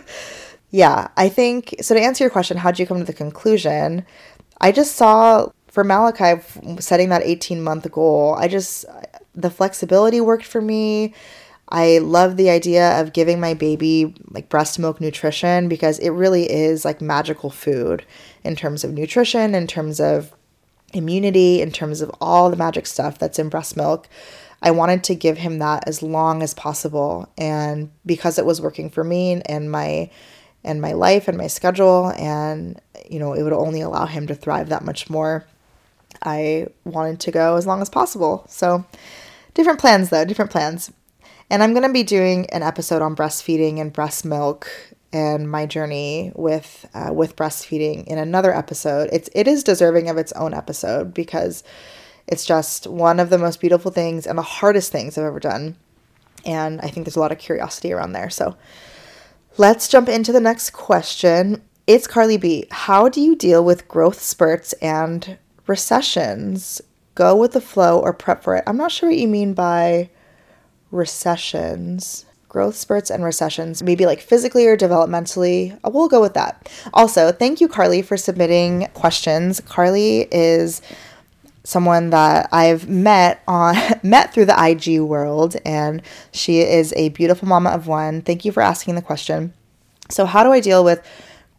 *laughs* yeah, I think so to answer your question, how'd you come to the conclusion? I just saw for Mala'kai setting that 18 month goal, I just the flexibility worked for me. I love the idea of giving my baby like breast milk nutrition because it really is like magical food in terms of nutrition, in terms of immunity, in terms of all the magic stuff that's in breast milk. I wanted to give him that as long as possible and because it was working for me and my and my life and my schedule and you know it would only allow him to thrive that much more. I wanted to go as long as possible. So different plans though, different plans. And I'm going to be doing an episode on breastfeeding and breast milk and my journey with uh, with breastfeeding in another episode. It's it is deserving of its own episode because it's just one of the most beautiful things and the hardest things I've ever done. And I think there's a lot of curiosity around there. So let's jump into the next question. It's Carly B. How do you deal with growth spurts and recessions? Go with the flow or prep for it. I'm not sure what you mean by recessions growth spurts and recessions, maybe like physically or developmentally. Uh, we'll go with that. Also, thank you, Carly, for submitting questions. Carly is someone that I've met on *laughs* met through the IG world, and she is a beautiful mama of one. Thank you for asking the question. So, how do I deal with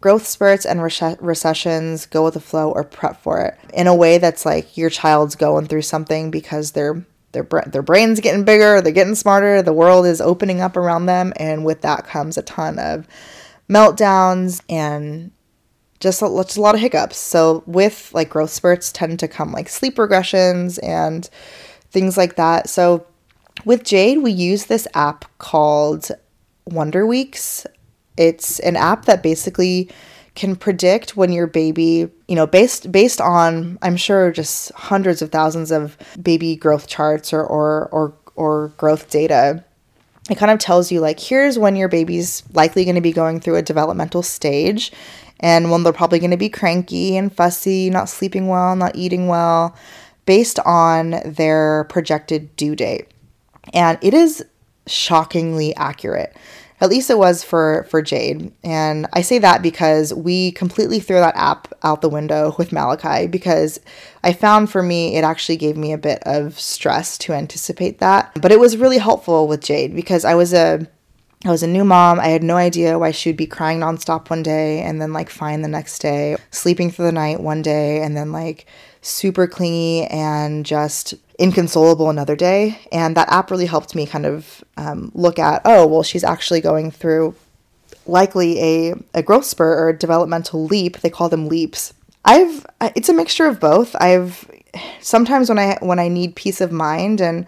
growth spurts and recessions? Go with the flow or prep for it in a way that's like your child's going through something because they're their their brains getting bigger, they're getting smarter, the world is opening up around them, and with that comes a ton of meltdowns and just a, just a lot of hiccups. So with like growth spurts tend to come like sleep regressions and things like that. So with Jade, we use this app called Wonder Weeks. It's an app that basically can predict when your baby, you know, based based on I'm sure just hundreds of thousands of baby growth charts or or or, or growth data. It kind of tells you like here's when your baby's likely going to be going through a developmental stage and when they're probably going to be cranky and fussy, not sleeping well, not eating well, based on their projected due date. And it is shockingly accurate. At least it was for for Jade. And I say that because we completely threw that app out the window with Mala'kai because I found for me it actually gave me a bit of stress to anticipate that. But it was really helpful with Jade because I was a I was a new mom. I had no idea why she would be crying nonstop one day and then like fine the next day, sleeping through the night one day and then like super clingy and just inconsolable another day. And that app really helped me kind of um, look at, oh, well, she's actually going through likely a, a growth spur or a developmental leap. They call them leaps. I've it's a mixture of both. I've sometimes when I when I need peace of mind and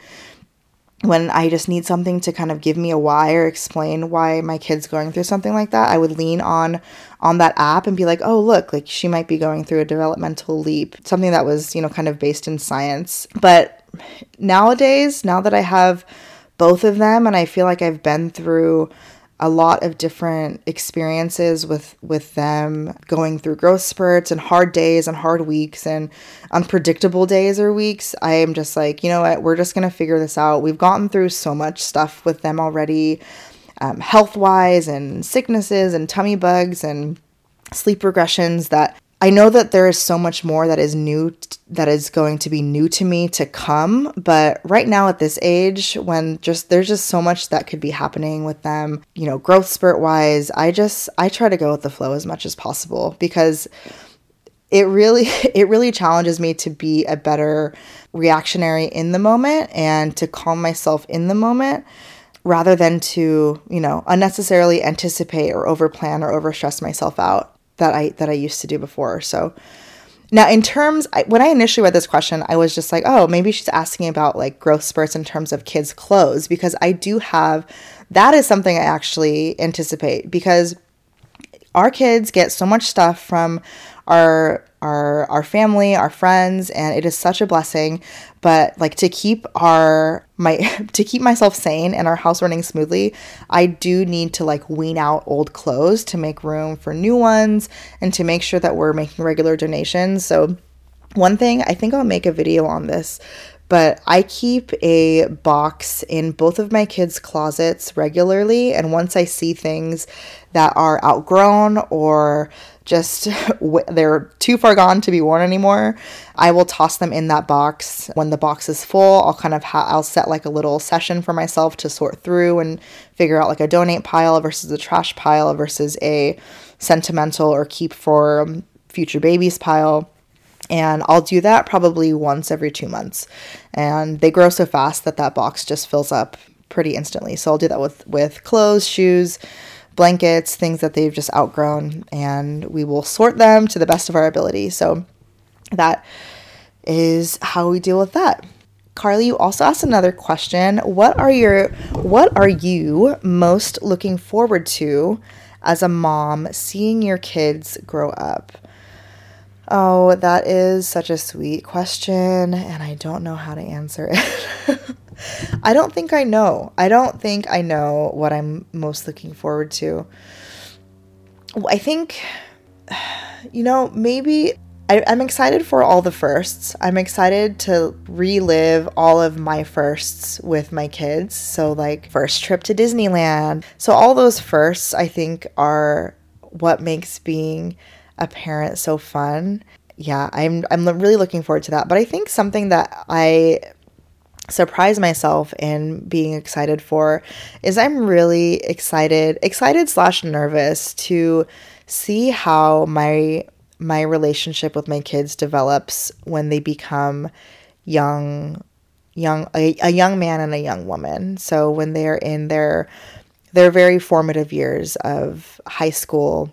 when I just need something to kind of give me a why or explain why my kid's going through something like that, I would lean on on that app and be like, "Oh, look, like she might be going through a developmental leap." Something that was, you know, kind of based in science. But nowadays, now that I have both of them and I feel like I've been through a lot of different experiences with with them going through growth spurts and hard days and hard weeks and unpredictable days or weeks i am just like you know what? We're just gonna figure this out. We've gotten through so much stuff with them already um, health wise and sicknesses and tummy bugs and sleep regressions that I know that there is so much more that is new t- that is going to be new to me to come, but right now at this age when just there's just so much that could be happening with them, you know, growth spurt wise, I just I try to go with the flow as much as possible because it really *laughs* it really challenges me to be a better reactionary in the moment and to calm myself in the moment rather than to, you know, unnecessarily anticipate or overplan or overstress myself out that I that I used to do before. So now in terms I, when I initially read this question, I was just like, "Oh, maybe she's asking about like growth spurts in terms of kids clothes because I do have that is something I actually anticipate because our kids get so much stuff from our our our family, our friends, and it is such a blessing. But like to keep our my *laughs* to keep myself sane and our house running smoothly, I do need to like wean out old clothes to make room for new ones and to make sure that we're making regular donations. So one thing, I think I'll make a video on this, but I keep a box in both of my kids' closets regularly. And once I see things that are outgrown or just *laughs* they're too far gone to be worn anymore, I will toss them in that box. When the box is full, I'll kind of ha- I'll set like a little session for myself to sort through and figure out like a donate pile versus a trash pile versus a sentimental or keep for um, future babies pile and I'll do that probably once every two months. And they grow so fast that that box just fills up pretty instantly. So I'll do that with with clothes, shoes, blankets, things that they've just outgrown, and we will sort them to the best of our ability. So that is how we deal with that. Carly, you also asked another question. What are your what are you most looking forward to as a mom seeing your kids grow up? Oh, that is such a sweet question, and I don't know how to answer it. *laughs* I don't think I know. I don't think I know what I'm most looking forward to. I think, *sighs* you know, maybe I, am excited for all the firsts. I'm excited to relive all of my firsts with my kids. So, like, first trip to Disneyland. So, all those firsts, I think, are what makes being a parent so fun. Yeah, I'm I'm really looking forward to that. But I think something that I surprise myself in being excited for is I'm really excited, excited slash nervous to see how my my relationship with my kids develops when they become young young a, a young man and a young woman. So when they're in their their very formative years of high school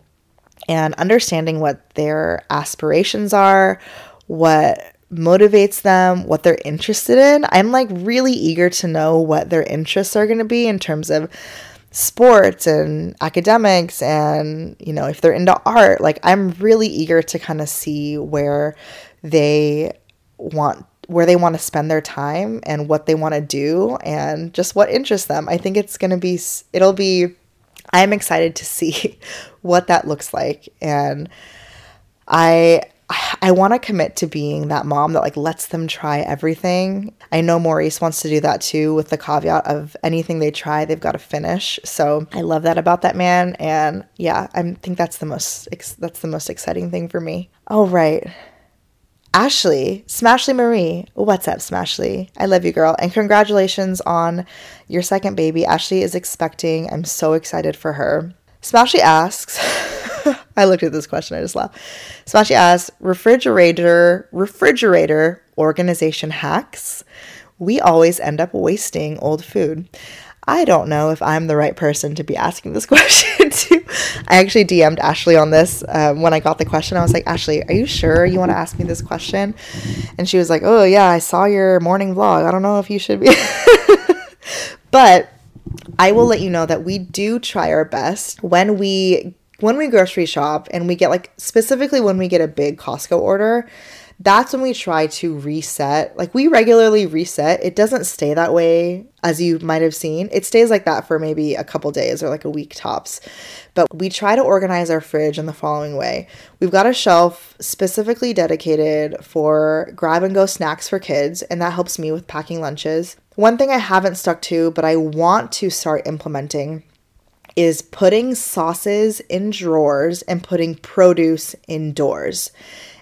and understanding what their aspirations are, what motivates them, what they're interested in. I'm like really eager to know what their interests are going to be in terms of sports and academics and you know if they're into art. Like i'm really eager to kind of see where they want where they want to spend their time and what they want to do and just what interests them. I think it's going to be it'll be I'm excited to see *laughs* what that looks like. And I *sighs* I want to commit to being that mom that like lets them try everything. I know Maurice wants to do that too with the caveat of anything they try they've got to finish. So I love that about that man and yeah, I think that's the most that's the most exciting thing for me. All right. Ashley, Smashly Marie. What's up, Smashly? I love you, girl. And congratulations on your second baby. Ashley is expecting. I'm so excited for her. Smashly asks, *laughs* I looked at this question, I just laughed. Smashly asks, refrigerator, refrigerator organization hacks. We always end up wasting old food. I don't know if I'm the right person to be asking this *laughs* question to. I actually DM'd Ashley on this um, when I got the question. I was like, Ashley, are you sure you want to ask me this question? And she was like, Oh, yeah, I saw your morning vlog. I don't know if you should be. *laughs* but I will let you know that we do try our best when we when we grocery shop and we get like specifically when we get a big Costco order that's when we try to reset. Like we regularly reset. It doesn't stay that way as you might have seen. It stays like that for maybe a couple days or like a week tops. But we try to organize our fridge in the following way. We've got a shelf specifically dedicated for grab and go snacks for kids, and that helps me with packing lunches. One thing I haven't stuck to, but I want to start implementing is putting sauces in drawers and putting produce indoors.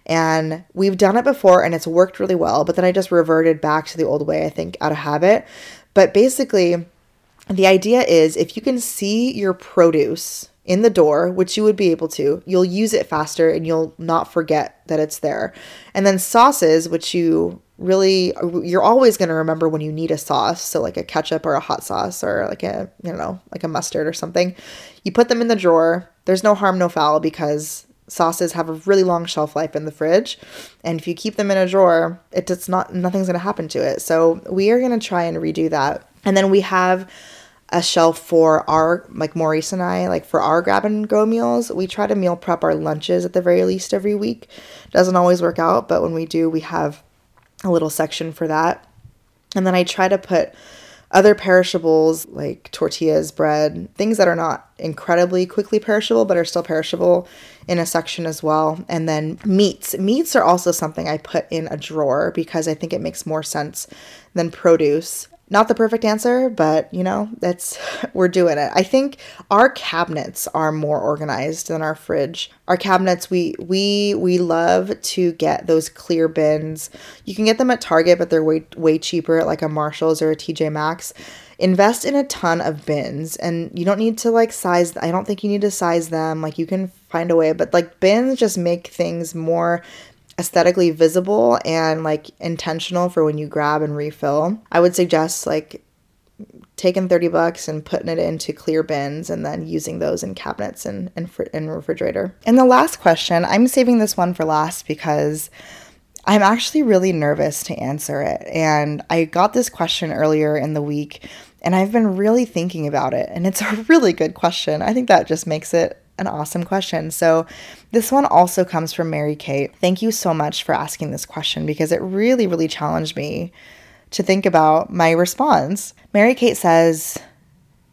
And we've done it before and it's worked really well, but then I just reverted back to the old way, I think, out of habit. But basically, the idea is if you can see your produce in the door, which you would be able to, you'll use it faster and you'll not forget that it's there. And then sauces, which you really you're always going to remember when you need a sauce. So like a ketchup or a hot sauce or like a you know like a mustard or something. You put them in the drawer. There's no harm no foul because sauces have a really long shelf life in the fridge. And if you keep them in a drawer it does not nothing's going to happen to it. So we are going to try and redo that. And then we have a shelf for our like Maurice and I like for our grab and go meals. We try to meal prep our lunches at the very least every week. Doesn't always work out, but when we do, we have a little section for that. And then I try to put other perishables like tortillas, bread, things that are not incredibly quickly perishable but are still perishable in a section as well. And then meats. Meats are also something I put in a drawer because I think it makes more sense than produce not the perfect answer, but you know, that's *laughs* we're doing it. I think our cabinets are more organized than our fridge. Our cabinets we we we love to get those clear bins. You can get them at Target, but they're way way cheaper at like a Marshalls or a TJ Maxx. Invest in a ton of bins and you don't need to like size I don't think you need to size them. Like you can find a way, but like bins just make things more aesthetically visible and like intentional for when you grab and refill. I would suggest like taking 30 bucks and putting it into clear bins and then using those in cabinets and, and, fr- refrigerator. And the last question, I'm saving this one for last because I'm actually really nervous to answer it. And I got this question earlier in the week and I've been really thinking about it. And it's a *laughs* really good question. I think that just makes it an awesome question. So, this one also comes from Mary Kate. Thank you so much for asking this question because it really, really challenged me to think about my response. Mary Kate says,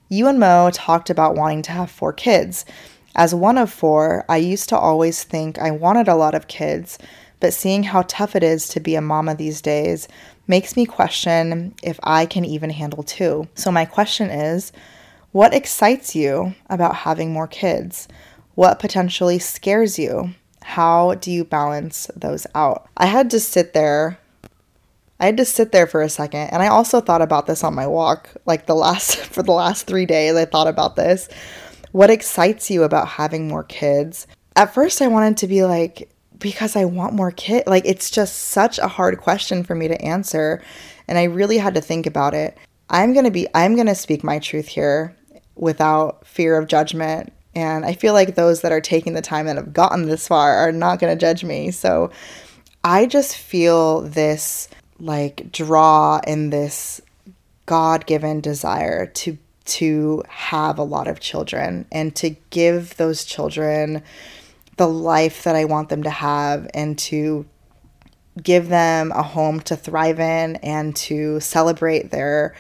You and Mo talked about wanting to have four kids. As one of four, I used to always think I wanted a lot of kids, but seeing how tough it is to be a mama these days makes me question if I can even handle two. So, my question is, what excites you about having more kids? What potentially scares you? How do you balance those out? I had to sit there. I had to sit there for a second. And I also thought about this on my walk. Like the last, *laughs* for the last three days, I thought about this. What excites you about having more kids? At first, I wanted to be like, because I want more kids. Like, it's just such a hard question for me to answer. And I really had to think about it. I'm going to be, I'm going to speak my truth here without fear of judgment. And I feel like those that are taking the time that have gotten this far are not going to judge me. So I just feel this like draw and this God given desire to to have a lot of children and to give those children the life that I want them to have and to give them a home to thrive in and to celebrate their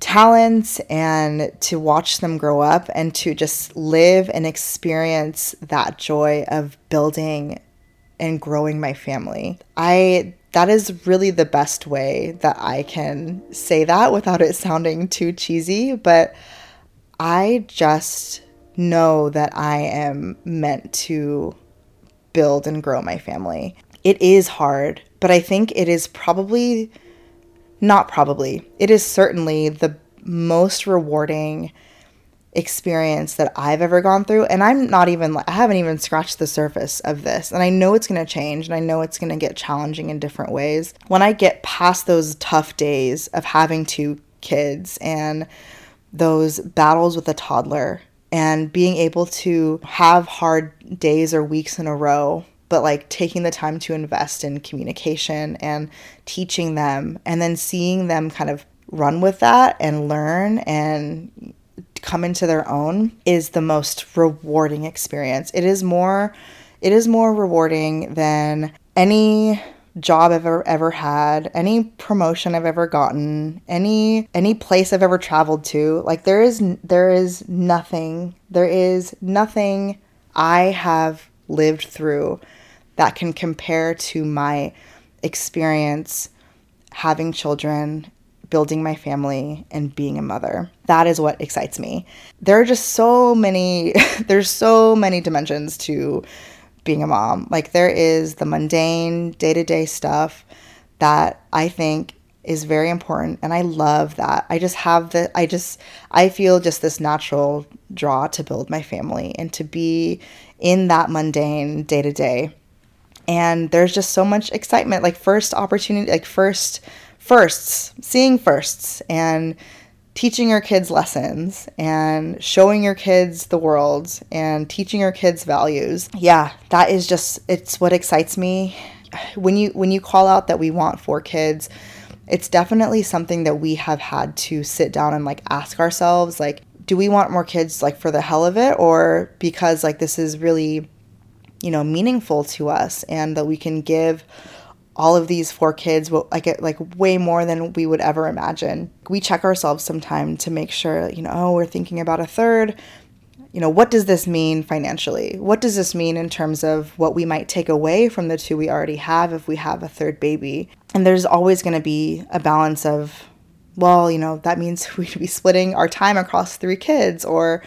talents and to watch them grow up and to just live and experience that joy of building and growing my family. I that is really the best way that I can say that without it sounding too cheesy, but I just know that I am meant to build and grow my family. It is hard, but I think it is probably not probably. It is certainly the most rewarding experience that I've ever gone through. And I'm not even, I haven't even scratched the surface of this. And I know it's going to change and I know it's going to get challenging in different ways. When I get past those tough days of having two kids and those battles with a toddler and being able to have hard days or weeks in a row but like taking the time to invest in communication and teaching them and then seeing them kind of run with that and learn and come into their own is the most rewarding experience. It is more it is more rewarding than any job I've ever ever had, any promotion I've ever gotten, any any place I've ever traveled to. Like there is there is nothing. There is nothing I have lived through that can compare to my experience having children, building my family, and being a mother. That is what excites me. There are just so many, *laughs* there's so many dimensions to being a mom. Like, there is the mundane, day to day stuff that I think is very important and I love that. I just have the I just I feel just this natural draw to build my family and to be in that mundane day to day and there's just so much excitement like first opportunity like first firsts seeing firsts and teaching your kids lessons and showing your kids the world and teaching your kids values. Yeah that is just it's what excites me. When you when you call out that we want four kids it's definitely something that we have had to sit down and like ask ourselves like do we want more kids like for the hell of it or because like this is really you know meaningful to us and that we can give all of these four kids like like way more than we would ever imagine. We check ourselves sometime to make sure, you know, oh, we're thinking about a third. You know, what does this mean financially? What does this mean in terms of what we might take away from the two we already have if we have a third baby? And there's always going to be a balance of well, you know, that means *laughs* we'd be splitting our time across three kids or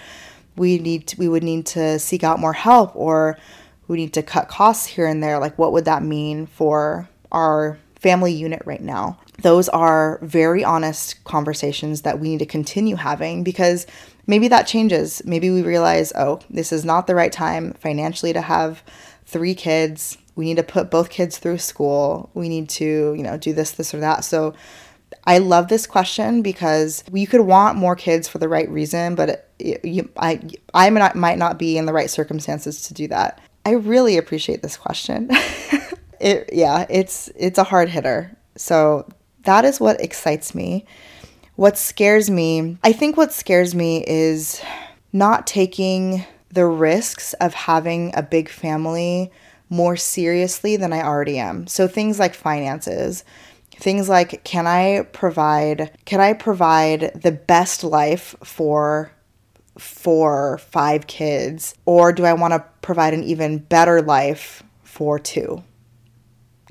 we need to, we would need to seek out more help or we need to cut costs here and there. Like what would that mean for our family unit right now. Those are very honest conversations that we need to continue having because maybe that changes. Maybe we realize, oh, this is not the right time financially to have three kids. We need to put both kids through school. We need to, you know, do this, this, or that. So I love this question because you could want more kids for the right reason, but it, you, I, I might not be in the right circumstances to do that. I really appreciate this question. *laughs* it yeah, it's it's a hard hitter. So that is what excites me. What scares me, I think what scares me is not taking the risks of having a big family more seriously than I already am. So things like finances, things like can I provide can I provide the best life for for five kids or do I want to provide an even better life for two?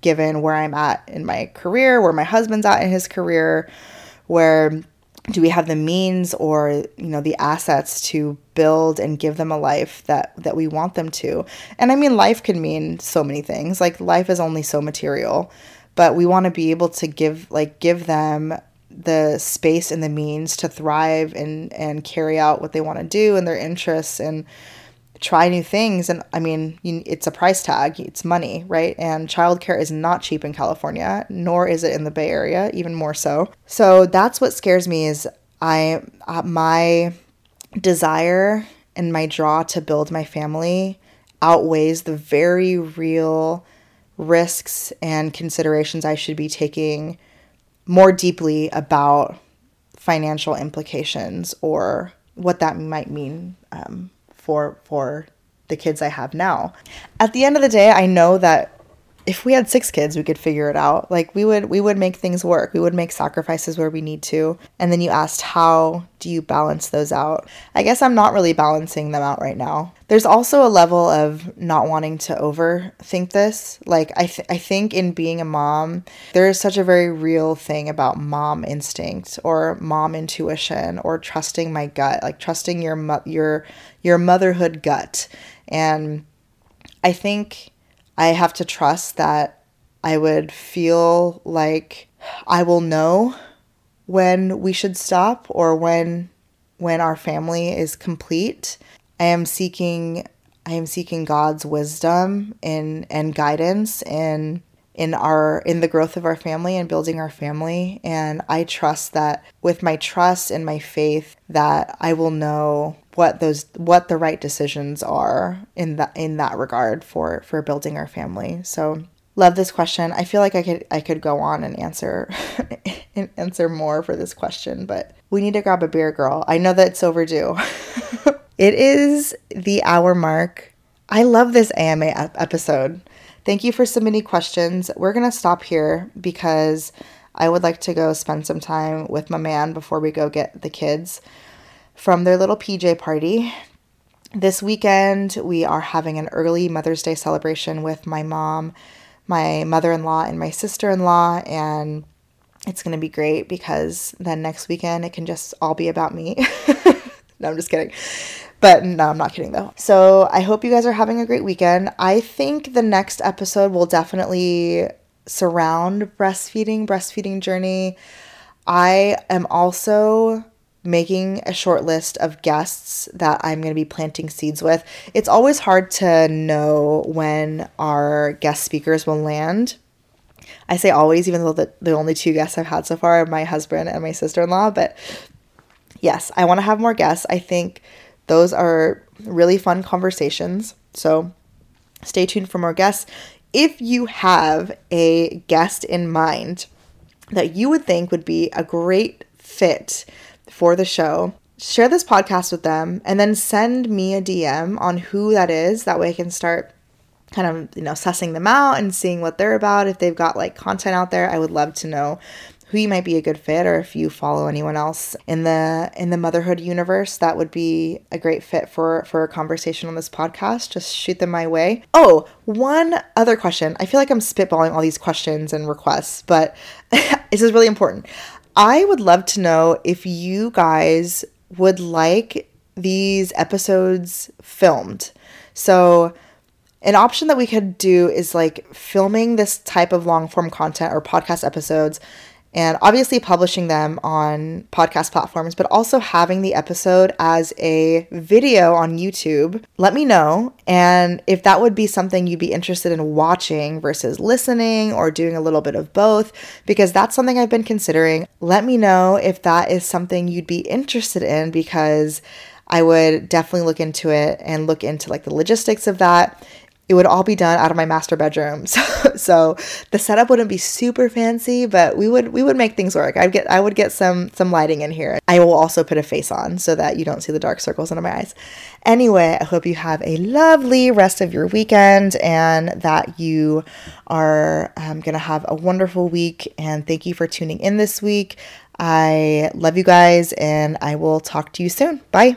given where I'm at in my career, where my husband's at in his career, where do we have the means or you know the assets to build and give them a life that that we want them to and i mean life can mean so many things like life is only so material but we want to be able to give like give them the space and the means to thrive and and carry out what they want to do and their interests and try new things. And i mean it's a price tag. It's money right? And childcare is not cheap in california nor is it in the bay area even more so. So that's what scares me is i uh, my desire and my draw to build my family outweighs the very real risks and considerations i should be taking more deeply about financial implications or what that might mean um, for for the kids I have now. At the end of the day, I know that if we had six kids, we could figure it out. Like we would we would make things work. We would make sacrifices where we need to. And then you asked how do you balance those out? I guess I'm not really balancing them out right now. There's also a level of not wanting to overthink this. Like I th- I think in being a mom, there is such a very real thing about mom instinct or mom intuition or trusting my gut, like trusting your mo- your your motherhood gut. And I think I have to trust that I would feel like I will know when we should stop or when when our family is complete. I am seeking I am seeking God's wisdom and and guidance in in our in the growth of our family and building our family and I trust that with my trust and my faith that I will know what those what the right decisions are in that in that regard for for building our family. So love this question. I feel like I could I could go on and answer *laughs* and answer more for this question, but we need to grab a beer, girl. I know that it's overdue. *laughs* it is the hour mark. I love this AMA episode. Thank you for submitting questions. We're going to stop here because I would like to go spend some time with my man before we go get the kids from their little PJ party. This weekend, we are having an early Mother's Day celebration with my mom, my mother in law, and my sister in law. And it's going to be great because then next weekend it can just all be about me. *laughs* no, I'm just kidding. But no, I'm not kidding though. So I hope you guys are having a great weekend. I think the next episode will definitely surround breastfeeding, breastfeeding journey. I am also making a short list of guests that I'm going to be planting seeds with. It's always hard to know when our guest speakers will land. I say always, even though the, the only two guests I've had so far are my husband and my sister in law. But yes, I want to have more guests. I think those are really fun conversations. So stay tuned for more guests. If you have a guest in mind, that you would think would be a great fit for the show, share this podcast with them and then send me a DM on who that is. That way I can start kind of, you know, sussing them out and seeing what they're about. If they've got like content out there, I would love to know who you might be a good fit or if you follow anyone else in the in the motherhood universe. That would be a great fit for for a conversation on this podcast. Just shoot them my way. Oh one other question. I feel like i'm spitballing all these questions and requests but *laughs* this is really important i would love to know if you guys would like these episodes filmed. So an option that we could do is like filming this type of long form content or podcast episodes and obviously publishing them on podcast platforms, but also having the episode as a video on YouTube. Let me know. And if that would be something you'd be interested in watching versus listening or doing a little bit of both, because that's something I've been considering. Let me know if that is something you'd be interested in because I would definitely look into it and look into like the logistics of that it would all be done out of my master bedroom. *laughs* So, so the setup wouldn't be super fancy, but we would we would make things work. I'd get I would get some some lighting in here. I will also put a face on so that you don't see the dark circles under my eyes. Anyway, I hope you have a lovely rest of your weekend and that you are um, gonna have a wonderful week. And thank you for tuning in this week. I love you guys, and I will talk to you soon. Bye.